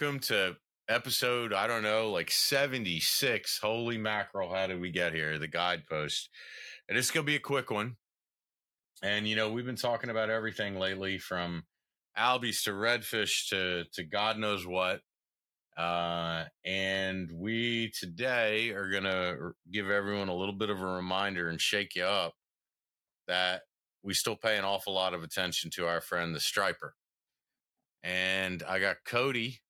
Welcome to episode, I don't know, like 76. Holy mackerel, how did we get here? The guidepost. And it's going to be a quick one. And, you know, we've been talking about everything lately from albies to redfish to, to God knows what. Uh, and we today are going to give everyone a little bit of a reminder and shake you up that we still pay an awful lot of attention to our friend, the striper and I got Cody,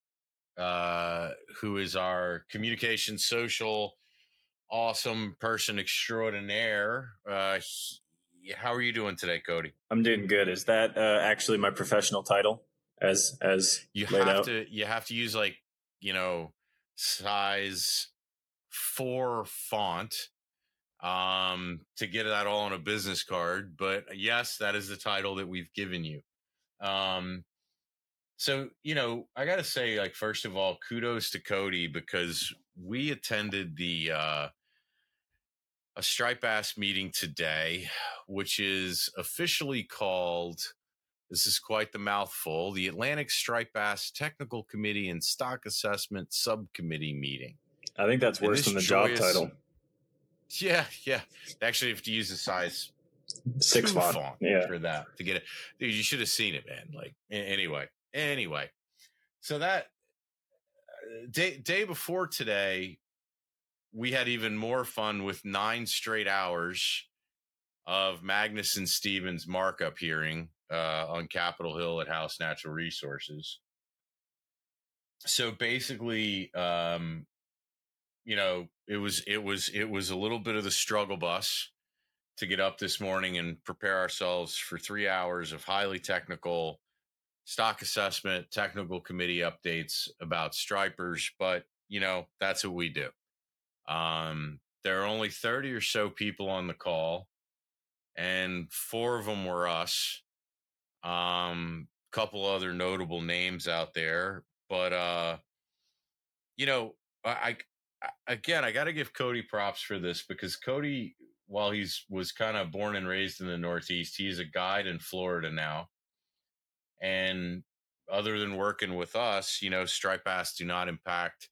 uh, who is our communication social awesome person extraordinaire. Uh, he, how are you doing today, Cody? I'm doing good. Is that uh, actually my professional title? As as you laid have out? to you have to use like you know size four font um to get that all on a business card but yes that is the title that we've given you um so, you know, I got to say, like, first of all, kudos to Cody because we attended the, uh, a Stripe Bass meeting today, which is officially called, this is quite the mouthful, the Atlantic Stripe Bass Technical Committee and Stock Assessment Subcommittee meeting. I think that's worse than the job title. Yeah, yeah. They actually have to use the size Six two font. Yeah. for that to get it. Dude, you should have seen it, man. Like anyway, anyway. So that uh, day day before today, we had even more fun with nine straight hours of Magnuson-Stevens markup hearing uh, on Capitol Hill at House Natural Resources. So basically, um, you know, it was it was it was a little bit of the struggle bus to get up this morning and prepare ourselves for three hours of highly technical stock assessment, technical committee updates about stripers. But, you know, that's what we do. Um, there are only 30 or so people on the call, and four of them were us. Um, couple other notable names out there, but uh, you know, I, I again, I got to give Cody props for this because Cody, while he's was kind of born and raised in the Northeast, he's a guide in Florida now. And other than working with us, you know, stripe bass do not impact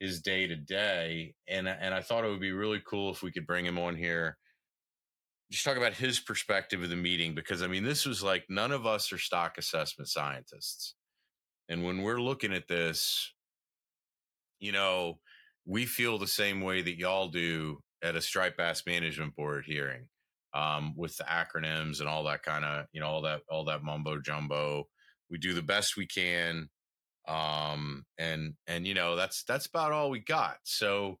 his day to day. And and I thought it would be really cool if we could bring him on here. Just talk about his perspective of the meeting because I mean, this was like none of us are stock assessment scientists. And when we're looking at this, you know, we feel the same way that y'all do at a Stripe Bass Management Board hearing, um, with the acronyms and all that kind of, you know, all that all that mumbo jumbo. We do the best we can, um, and and you know that's that's about all we got. So,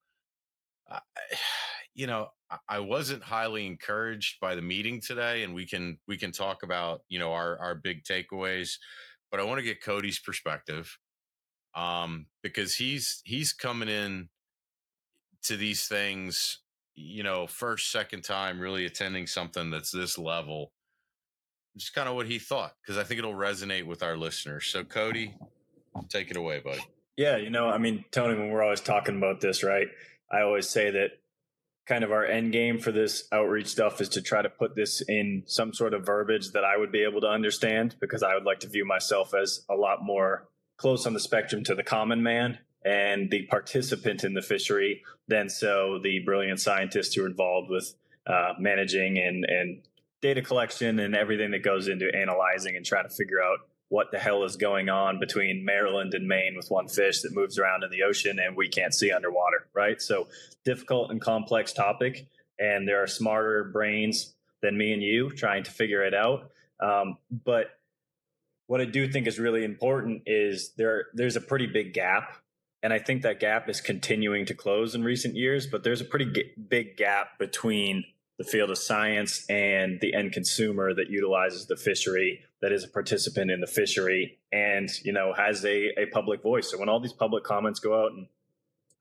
you know, I- I wasn't highly encouraged by the meeting today, and we can we can talk about you know our our big takeaways, but I want to get Cody's perspective um, because he's he's coming in to these things, you know, first second time really attending something that's this level. Just kind of what he thought because I think it'll resonate with our listeners. So Cody, take it away, buddy. Yeah, you know, I mean, Tony, when we're always talking about this, right? I always say that kind of our end game for this outreach stuff is to try to put this in some sort of verbiage that I would be able to understand because I would like to view myself as a lot more close on the spectrum to the common man and the participant in the fishery than so the brilliant scientists who are involved with uh, managing and, and data collection and everything that goes into analyzing and trying to figure out what the hell is going on between Maryland and Maine with one fish that moves around in the ocean and we can't see underwater, right? So difficult and complex topic, and there are smarter brains than me and you trying to figure it out. Um, but what I do think is really important is there there's a pretty big gap, and I think that gap is continuing to close in recent years. But there's a pretty g- big gap between the field of science and the end consumer that utilizes the fishery that is a participant in the fishery and you know has a, a public voice so when all these public comments go out and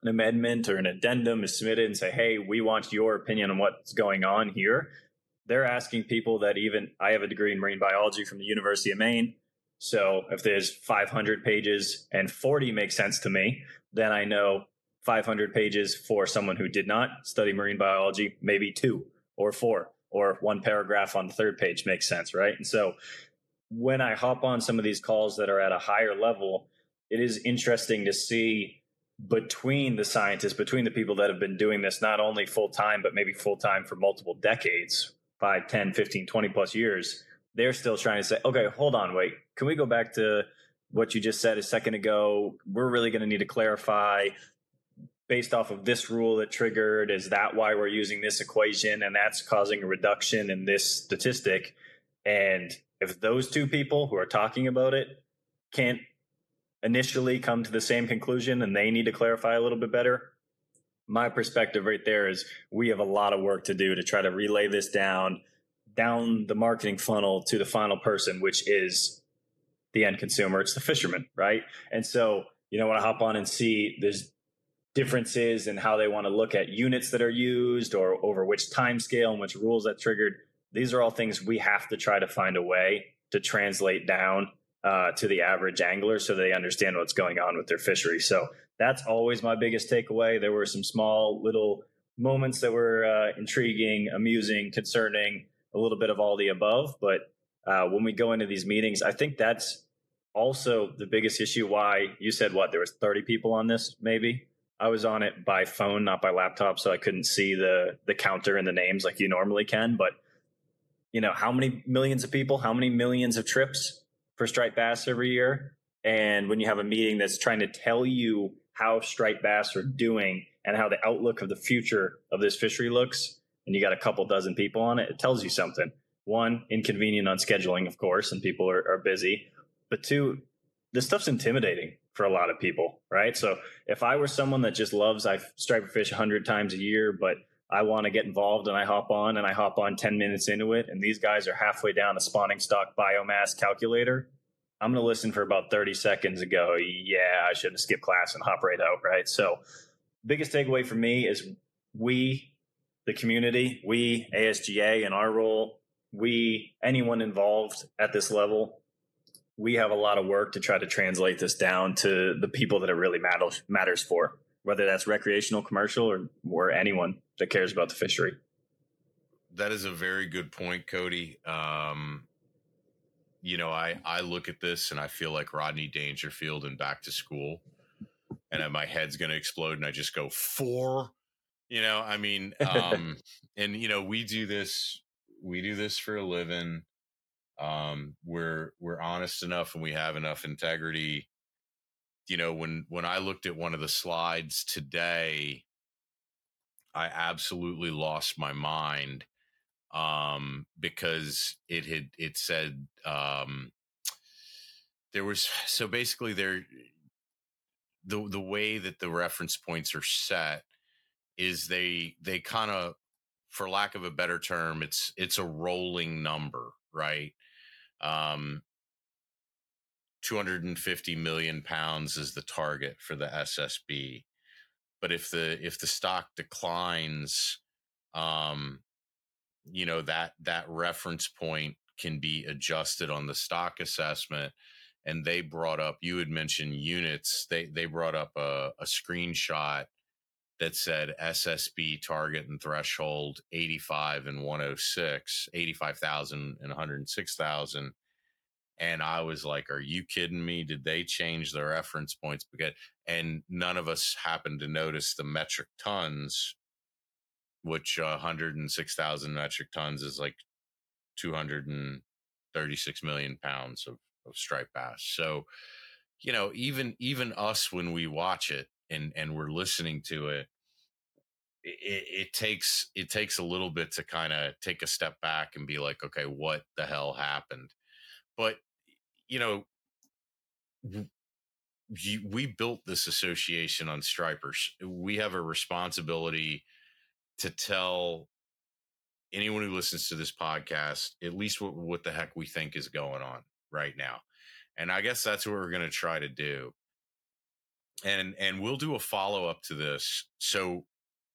an amendment or an addendum is submitted and say hey we want your opinion on what's going on here they're asking people that even i have a degree in marine biology from the university of maine so if there's 500 pages and 40 make sense to me then i know 500 pages for someone who did not study marine biology maybe two or four or one paragraph on the third page makes sense, right? And so when I hop on some of these calls that are at a higher level, it is interesting to see between the scientists, between the people that have been doing this not only full time, but maybe full time for multiple decades 5, 10, 15, 20 plus years they're still trying to say, okay, hold on, wait, can we go back to what you just said a second ago? We're really going to need to clarify based off of this rule that triggered is that why we're using this equation and that's causing a reduction in this statistic and if those two people who are talking about it can't initially come to the same conclusion and they need to clarify a little bit better my perspective right there is we have a lot of work to do to try to relay this down down the marketing funnel to the final person which is the end consumer it's the fisherman right and so you know when i hop on and see there's differences in how they want to look at units that are used or over which time scale and which rules that triggered. These are all things we have to try to find a way to translate down uh, to the average angler so they understand what's going on with their fishery. So that's always my biggest takeaway. There were some small little moments that were uh, intriguing, amusing, concerning, a little bit of all the above. But uh, when we go into these meetings, I think that's also the biggest issue why you said what there was 30 people on this maybe I was on it by phone, not by laptop, so I couldn't see the the counter and the names like you normally can. But you know, how many millions of people, how many millions of trips for striped bass every year? And when you have a meeting that's trying to tell you how striped bass are doing and how the outlook of the future of this fishery looks, and you got a couple dozen people on it, it tells you something. One, inconvenient on scheduling, of course, and people are, are busy. But two, this stuff's intimidating for a lot of people, right? So if I were someone that just loves, I striper fish 100 times a year, but I want to get involved and I hop on and I hop on 10 minutes into it, and these guys are halfway down a spawning stock biomass calculator, I'm going to listen for about 30 seconds and go, yeah, I should have skipped class and hop right out, right? So, biggest takeaway for me is we, the community, we, ASGA, in our role, we, anyone involved at this level, we have a lot of work to try to translate this down to the people that it really matters matters for, whether that's recreational, commercial, or or anyone that cares about the fishery. That is a very good point, Cody. Um, you know, I I look at this and I feel like Rodney Dangerfield and Back to School, and my head's going to explode, and I just go four. You know, I mean, um, and you know, we do this. We do this for a living um, we're we're honest enough and we have enough integrity you know when when i looked at one of the slides today i absolutely lost my mind um, because it had it said um, there was so basically there the the way that the reference points are set is they they kind of for lack of a better term it's it's a rolling number right um, 250 million pounds is the target for the SSB. But if the if the stock declines, um, you know that that reference point can be adjusted on the stock assessment. And they brought up you had mentioned units. They they brought up a, a screenshot that said SSB target and threshold 85 and 106, 85,000 and 106,000. And I was like, are you kidding me? Did they change the reference points? Because, and none of us happened to notice the metric tons, which uh, 106,000 metric tons is like 236 million pounds of, of striped bass. So, you know, even, even us, when we watch it, and and we're listening to it, it, it takes it takes a little bit to kind of take a step back and be like, okay, what the hell happened? But you know, we built this association on stripers. We have a responsibility to tell anyone who listens to this podcast at least what, what the heck we think is going on right now. And I guess that's what we're going to try to do. And and we'll do a follow up to this. So,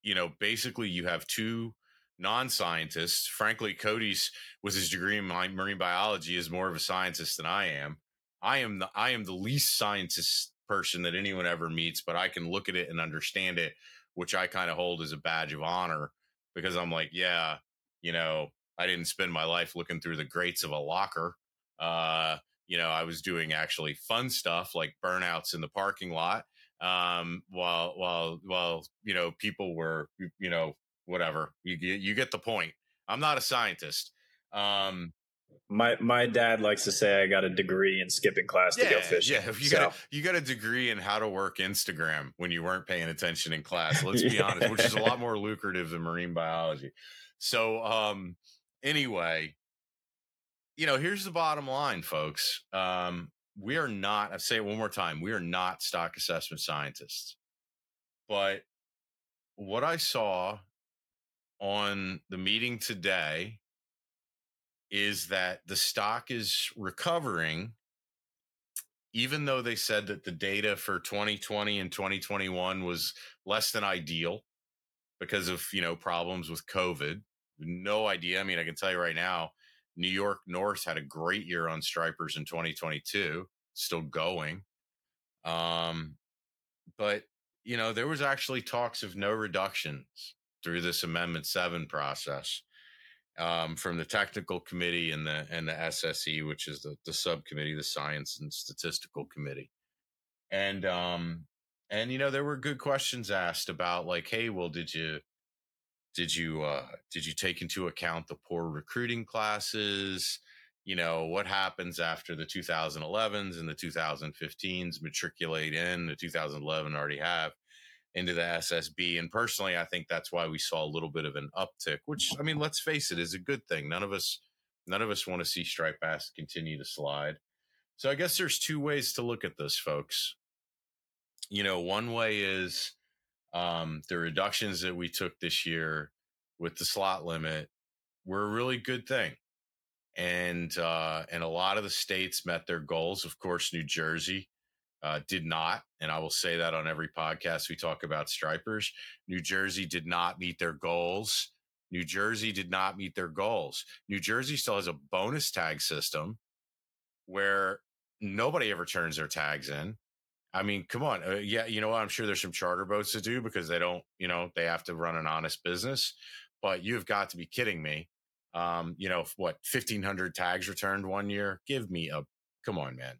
you know, basically you have two non-scientists. Frankly, Cody's with his degree in marine biology is more of a scientist than I am. I am the I am the least scientist person that anyone ever meets, but I can look at it and understand it, which I kind of hold as a badge of honor because I'm like, yeah, you know, I didn't spend my life looking through the grates of a locker. Uh, you know, I was doing actually fun stuff like burnouts in the parking lot. Um, while, while, while, you know, people were, you know, whatever you get, you get the point. I'm not a scientist. Um, my my dad likes to say I got a degree in skipping class to yeah, go fishing. Yeah, you so. got a, you got a degree in how to work Instagram when you weren't paying attention in class. Let's be yeah. honest, which is a lot more lucrative than marine biology. So, um, anyway, you know, here's the bottom line, folks. Um, we are not, I say it one more time, we are not stock assessment scientists. But what I saw on the meeting today is that the stock is recovering, even though they said that the data for 2020 and 2021 was less than ideal because of, you know, problems with COVID. No idea. I mean, I can tell you right now, New York North had a great year on stripers in 2022, still going. Um, but you know, there was actually talks of no reductions through this Amendment Seven process um, from the technical committee and the and the SSC, which is the, the subcommittee, the Science and Statistical Committee, and um, and you know, there were good questions asked about like, hey, well, did you did you uh, did you take into account the poor recruiting classes? You know what happens after the 2011s and the 2015s matriculate in the 2011 already have into the SSB. And personally, I think that's why we saw a little bit of an uptick. Which I mean, let's face it, is a good thing. None of us none of us want to see striped bass continue to slide. So I guess there's two ways to look at this, folks. You know, one way is um, the reductions that we took this year with the slot limit were a really good thing. And uh, and a lot of the states met their goals. Of course, New Jersey uh, did not, and I will say that on every podcast we talk about stripers. New Jersey did not meet their goals. New Jersey did not meet their goals. New Jersey still has a bonus tag system where nobody ever turns their tags in. I mean, come on. Uh, yeah, you know what? I'm sure there's some charter boats to do because they don't, you know, they have to run an honest business. But you've got to be kidding me. Um, you know, what, 1,500 tags returned one year? Give me a, come on, man.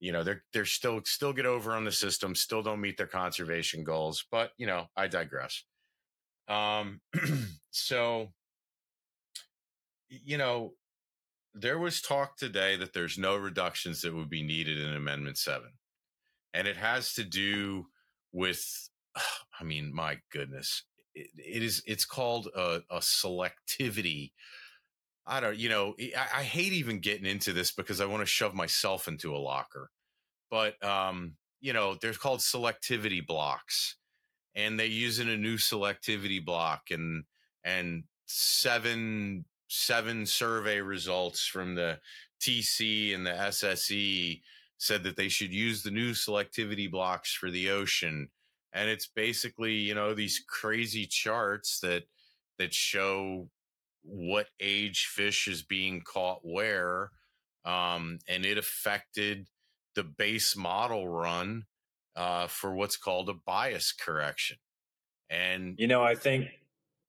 You know, they're, they're still, still get over on the system, still don't meet their conservation goals. But, you know, I digress. Um, so, you know, there was talk today that there's no reductions that would be needed in Amendment 7 and it has to do with i mean my goodness it, it is it's called a, a, selectivity. I don't you know I, I, hate even getting into this because i want to shove myself into a locker. But um you know they're called selectivity blocks and they use in a new selectivity block and and seven seven survey results from the tc and the ssc said that they should use the new selectivity blocks for the ocean and it's basically you know these crazy charts that that show what age fish is being caught where um, and it affected the base model run uh, for what's called a bias correction. And you know i think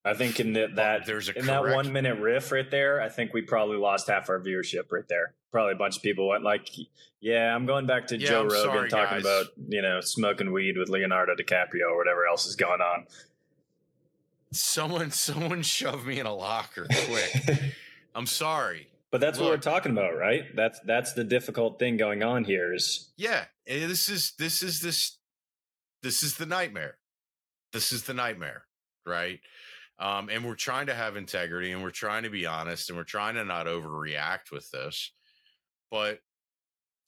I think in the, that there's a in correct- that one minute riff right there, I think we probably lost half our viewership right there. Probably a bunch of people went like, "Yeah, I'm going back to yeah, Joe I'm Rogan sorry, talking guys. about you know smoking weed with Leonardo DiCaprio or whatever else is going on." Someone, someone shoved me in a locker quick. I'm sorry, but that's Look, what we're talking about, right? That's that's the difficult thing going on here. Is yeah, this is this is this this is the nightmare. This is the nightmare, right? Um, and we're trying to have integrity and we're trying to be honest and we're trying to not overreact with this. But,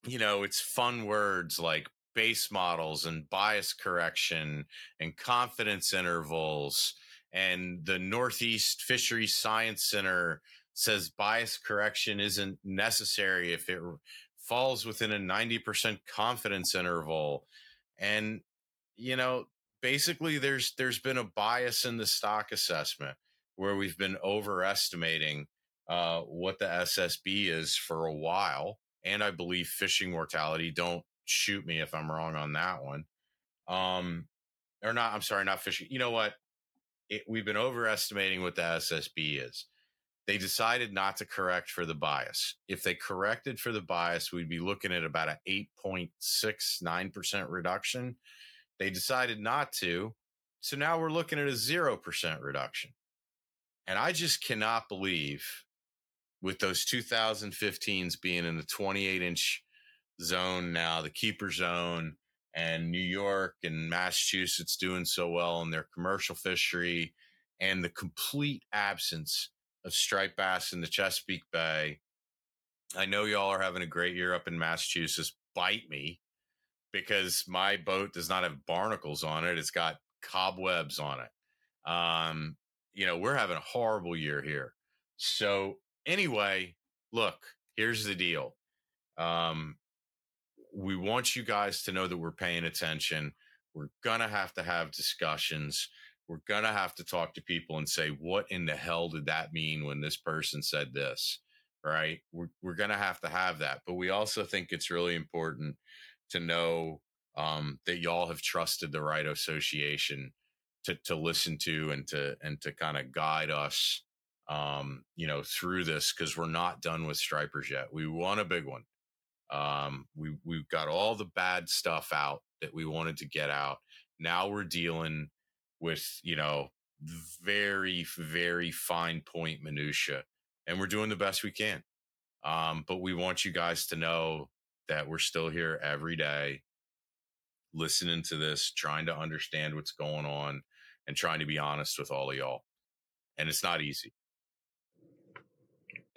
you know, it's fun words like base models and bias correction and confidence intervals and the Northeast Fisheries Science Center says bias correction isn't necessary if it falls within a 90% confidence interval. And, you know, basically there's there's been a bias in the stock assessment where we've been overestimating uh, what the SSB is for a while. And I believe fishing mortality. Don't shoot me if I'm wrong on that one. Um, or not, I'm sorry, not fishing. You know what? It, we've been overestimating what the SSB is. They decided not to correct for the bias. If they corrected for the bias, we'd be looking at about an 8.69% reduction. They decided not to. So now we're looking at a 0% reduction. And I just cannot believe with those 2015s being in the 28 inch zone now, the keeper zone, and New York and Massachusetts doing so well in their commercial fishery, and the complete absence of striped bass in the Chesapeake Bay. I know y'all are having a great year up in Massachusetts. Bite me because my boat does not have barnacles on it. It's got cobwebs on it. Um, you know, we're having a horrible year here. So anyway, look, here's the deal. Um, we want you guys to know that we're paying attention. We're going to have to have discussions. We're going to have to talk to people and say, what in the hell did that mean when this person said this? Right. We're, we're going to have to have that. But we also think it's really important to know um, that y'all have trusted the right association to, to listen to and to, and to kind of guide us, um, you know, through this because we're not done with stripers yet. We want a big one. Um, we we've got all the bad stuff out that we wanted to get out. Now we're dealing with you know very very fine point minutia, and we're doing the best we can. Um, but we want you guys to know that we're still here every day, listening to this, trying to understand what's going on, and trying to be honest with all of y'all. And it's not easy.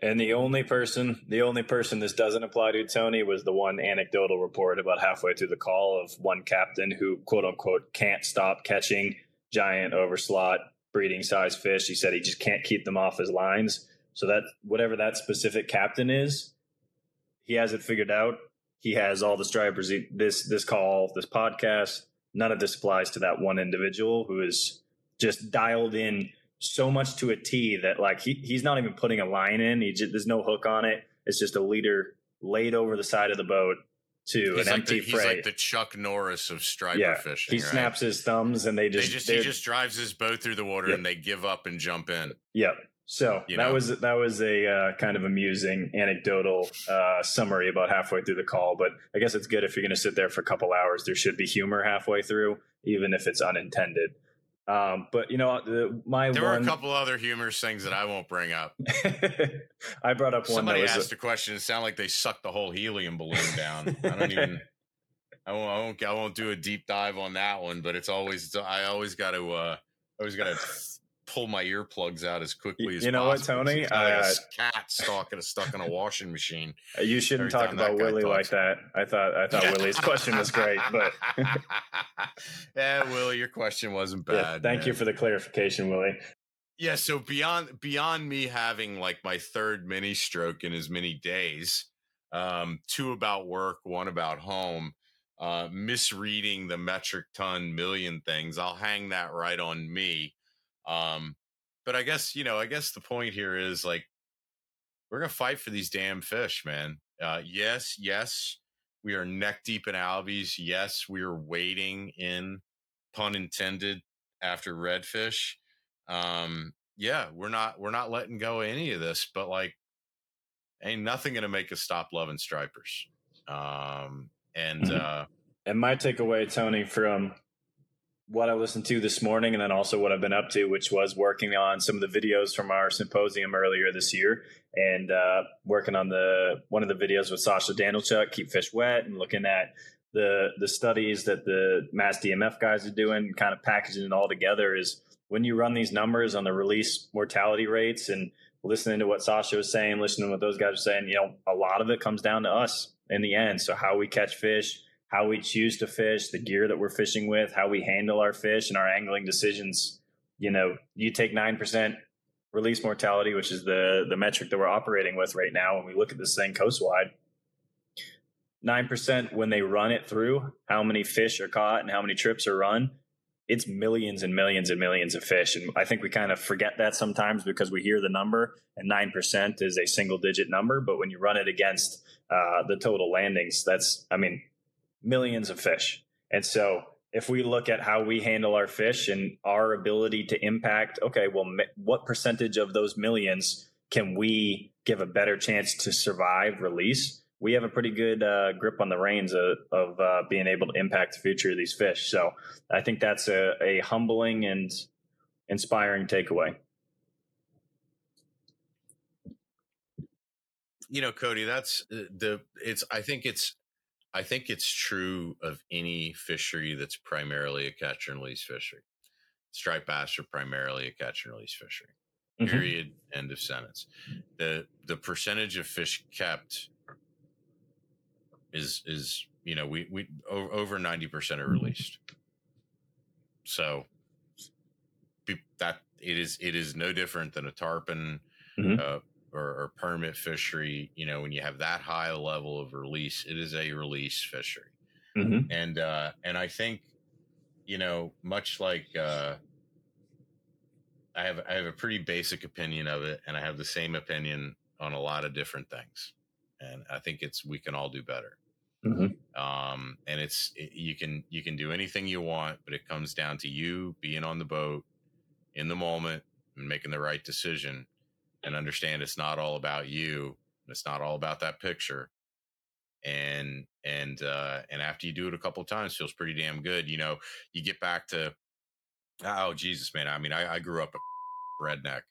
And the only person, the only person this doesn't apply to, Tony, was the one anecdotal report about halfway through the call of one captain who, quote unquote, can't stop catching giant overslot breeding size fish. He said he just can't keep them off his lines. So that whatever that specific captain is, he has it figured out. He has all the stripers. This this call, this podcast, none of this applies to that one individual who is just dialed in so much to a T that like he, he's not even putting a line in. He just, there's no hook on it. It's just a leader laid over the side of the boat to he's an like empty the, freight. He's like the Chuck Norris of striper yeah, fishing. he right? snaps his thumbs and they just, They just he just drives his boat through the water Yep. and they give up and jump in. Yep. So You that know? was that was a uh, kind of amusing anecdotal uh, summary about halfway through the call. But I guess it's good if you're going to sit there for a couple hours. There should be humor halfway through, even if it's unintended. Um, but you know, the, my There one, were a couple other humorous things that I won't bring up. I brought up one Somebody that was asked a question. It sounded like they sucked the whole helium balloon down. I don't even. I won't, I won't. I won't do a deep dive on that one. But it's always. I always got to. uh Always got to pull my earplugs out as quickly as You know what. Tony? Kinda like a Uh, cat stuck in a stuck in a washing machine. you shouldn't talk about Willie like that. I thought I thought Willie's question was great, but yeah, Willie, your question wasn't bad. yeah, thank you for the clarification, Willie. Yeah, so beyond beyond me having like my third mini stroke in as many days, um, two about work, one about home, uh, misreading the metric ton million things, I'll hang that right on me. Um, but I guess you know, I guess the point here is like we're gonna fight for these damn fish, man. Uh, yes, yes, we are neck deep in albies. Yes, we are wading in, pun intended, after redfish um yeah we're not we're not letting go of any of this but like ain't nothing gonna make us stop loving stripers um and Mhm. uh And my takeaway, Tony, from what I listened to this morning and then also what I've been up to, which was working on some of the videos from our symposium earlier this year and uh, working on the one of the videos with Sascha Danylchuk, Keep Fish Wet, and looking at the the studies that the Mass DMF guys are doing, kind of packaging it all together is when you run these numbers on the release mortality rates and listening to what Sascha was saying, listening to what those guys are saying, you know, a lot of it comes down to us in the end. So how we catch fish, how we choose to fish, the gear that we're fishing with, how we handle our fish, and our angling decisions you know, you take 9% release mortality, which is the, the metric that we're operating with right now. When we look at this thing coastwide, 9% when they run it through, how many fish are caught and how many trips are run, it's millions and millions and millions of fish. And I think we kind of forget that sometimes because we hear the number and 9% is a single digit number. But when you run it against uh, the total landings, that's, I mean, millions of fish. And so if we look at how we handle our fish and our ability to impact, okay, well, what percentage of those millions can we give a better chance to survive release? We have a pretty good uh, grip on the reins of, of uh, being able to impact the future of these fish. So I think that's a, a humbling and inspiring takeaway. You know, Cody, that's uh, the it's. I think it's I think it's true of any fishery that's primarily a catch and release fishery. Striped bass are primarily a catch and release fishery. Mm-hmm. Period. End of sentence. The the percentage of fish kept is is you know we we over ninety percent are released. So that it is it is no different than a tarpon, mm-hmm. uh, or, or permit fishery, you know, when you have that high a level of release, it is a release fishery. Mm-hmm. And uh, and I think, you know, much like uh, I have I have a pretty basic opinion of it, and I have the same opinion on a lot of different things. And I think it's we can all do better. Mm-hmm. Um, and it's it, you can you can do anything you want, but it comes down to you being on the boat in the moment and making the right decision and understand it's not all about you. It's not all about that picture. And and uh, and after you do it a couple of times, feels pretty damn good. You know, you get back to oh Jesus, man. I mean, I, I grew up a redneck,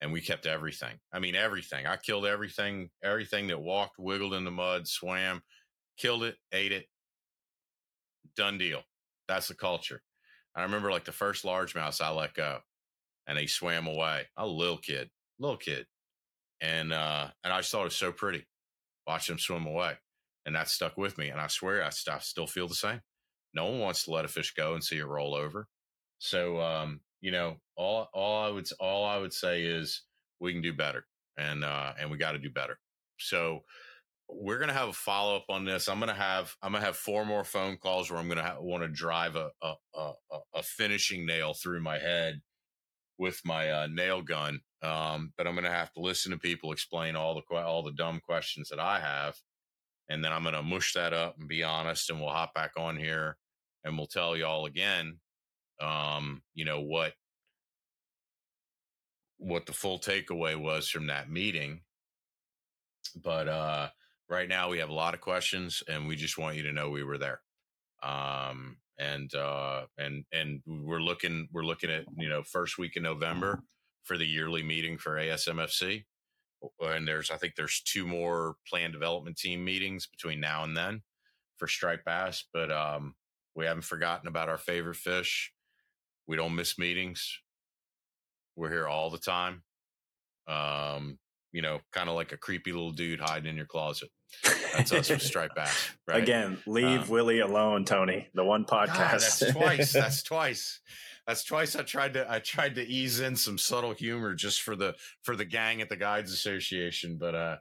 and we kept everything. I mean, everything. I killed everything, everything that walked, wiggled in the mud, swam, killed it, ate it. Done deal. That's the culture. I remember like the first largemouth I let go, and he swam away. A little kid, little kid, and uh, and I just thought it was so pretty, watching them swim away, and that stuck with me. And I swear, I, st- I still feel the same. No one wants to let a fish go and see it roll over. So, um, you know, all all I would all I would say is we can do better, and uh, and we got to do better. So we're gonna have a follow up on this. I'm gonna have I'm gonna have four more phone calls where I'm gonna want to drive a, a a, a finishing nail through my head with my uh, nail gun. Um, but I'm going to have to listen to people explain all the all the dumb questions that I have, and then I'm going to mush that up and be honest, and we'll hop back on here and we'll tell y'all again, um, you know what what the full takeaway was from that meeting. But uh, right now we have a lot of questions, and we just want you to know we were there. Um, and uh, and and we're looking we're looking at you know first week in November for the yearly meeting for ASMFC, and there's I think there's two more plan development team meetings between now and then for striped bass, but um, we haven't forgotten about our favorite fish. We don't miss meetings. We're here all the time. Um, you know, kind of like a creepy little dude hiding in your closet. That's us with striped bass. Right? Again, leave um, Willie alone, Tony. The one podcast. God, that's twice. That's twice. That's twice I tried to I tried to ease in some subtle humor just for the for the gang at the Guides Association, but uh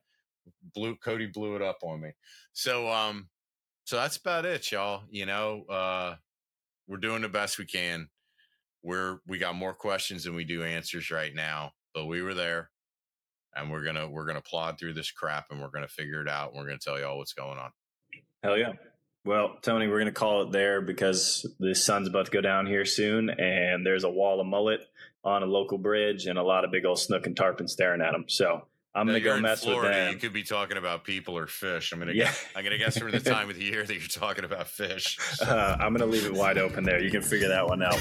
blew Cody blew it up on me. So um so that's about it, y'all. You know, uh we're doing the best we can. We're we got more questions than we do answers right now, but we were there and we're gonna we're gonna plod through this crap and we're gonna figure it out. And we're gonna tell you all what's going on. Hell yeah. Well, Tony, we're gonna call it there because the sun's about to go down here soon, and there's a wall of mullet on a local bridge and a lot of big old snook and tarpon staring at them. So I'm gonna go mess Florida, with them. You could be talking about people or fish. I'm gonna yeah. guess, I'm gonna guess from the time of the year that you're talking about fish. Uh, I'm gonna leave it wide open there. You can figure that one out.